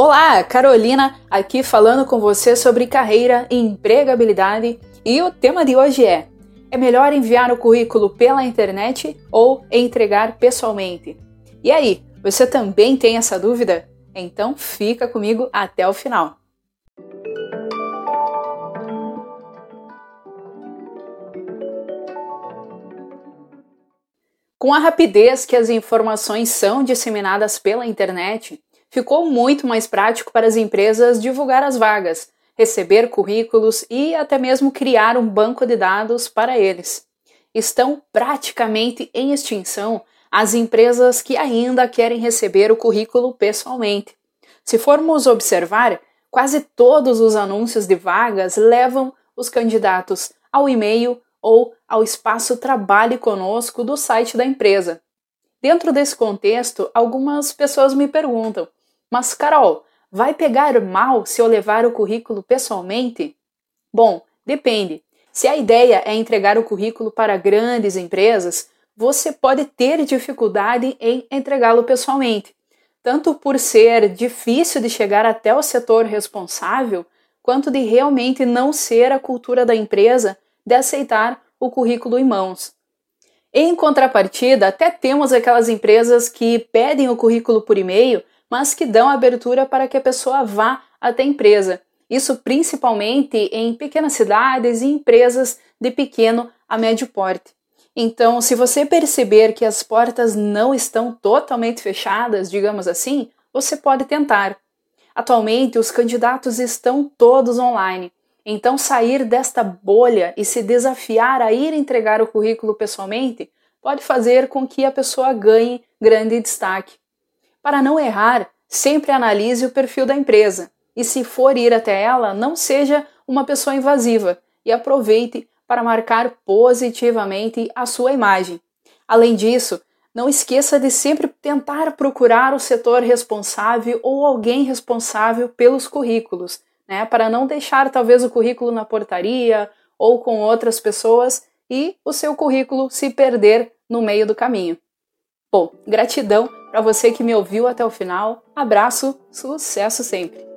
Olá, Carolina aqui falando com você sobre carreira e empregabilidade e o tema de hoje é: é melhor enviar o currículo pela internet ou entregar pessoalmente? E aí, você também tem essa dúvida? Então fica comigo até o final. Com a rapidez que as informações são disseminadas pela internet, ficou muito mais prático para as empresas divulgar as vagas, receber currículos e até mesmo criar um banco de dados para eles. Estão praticamente em extinção as empresas que ainda querem receber o currículo pessoalmente. Se formos observar, quase todos os anúncios de vagas levam os candidatos ao e-mail ou ao espaço Trabalhe Conosco do site da empresa. Dentro desse contexto, algumas pessoas me perguntam: Mas, Carol, vai pegar mal se eu levar o currículo pessoalmente? Bom, depende. Se a ideia é entregar o currículo para grandes empresas, você pode ter dificuldade em entregá-lo pessoalmente, tanto por ser difícil de chegar até o setor responsável, quanto de realmente não ser a cultura da empresa de aceitar o currículo em mãos. Em contrapartida, até temos aquelas empresas que pedem o currículo por e-mail, mas que dão abertura para que a pessoa vá até a empresa. Isso principalmente em pequenas cidades e empresas de pequeno a médio porte. Então, se você perceber que as portas não estão totalmente fechadas, digamos assim, você pode tentar. Atualmente, os candidatos estão todos online, então, sair desta bolha e se desafiar a ir entregar o currículo pessoalmente pode fazer com que a pessoa ganhe grande destaque. Para não errar, sempre analise o perfil da empresa e, se for ir até ela, não seja uma pessoa invasiva e aproveite para marcar positivamente a sua imagem. Além disso, não esqueça de sempre tentar procurar o setor responsável ou alguém responsável pelos currículos né, para não deixar talvez o currículo na portaria ou com outras pessoas e o seu currículo se perder no meio do caminho. Bom, gratidão para você que me ouviu até o final. Abraço, sucesso sempre!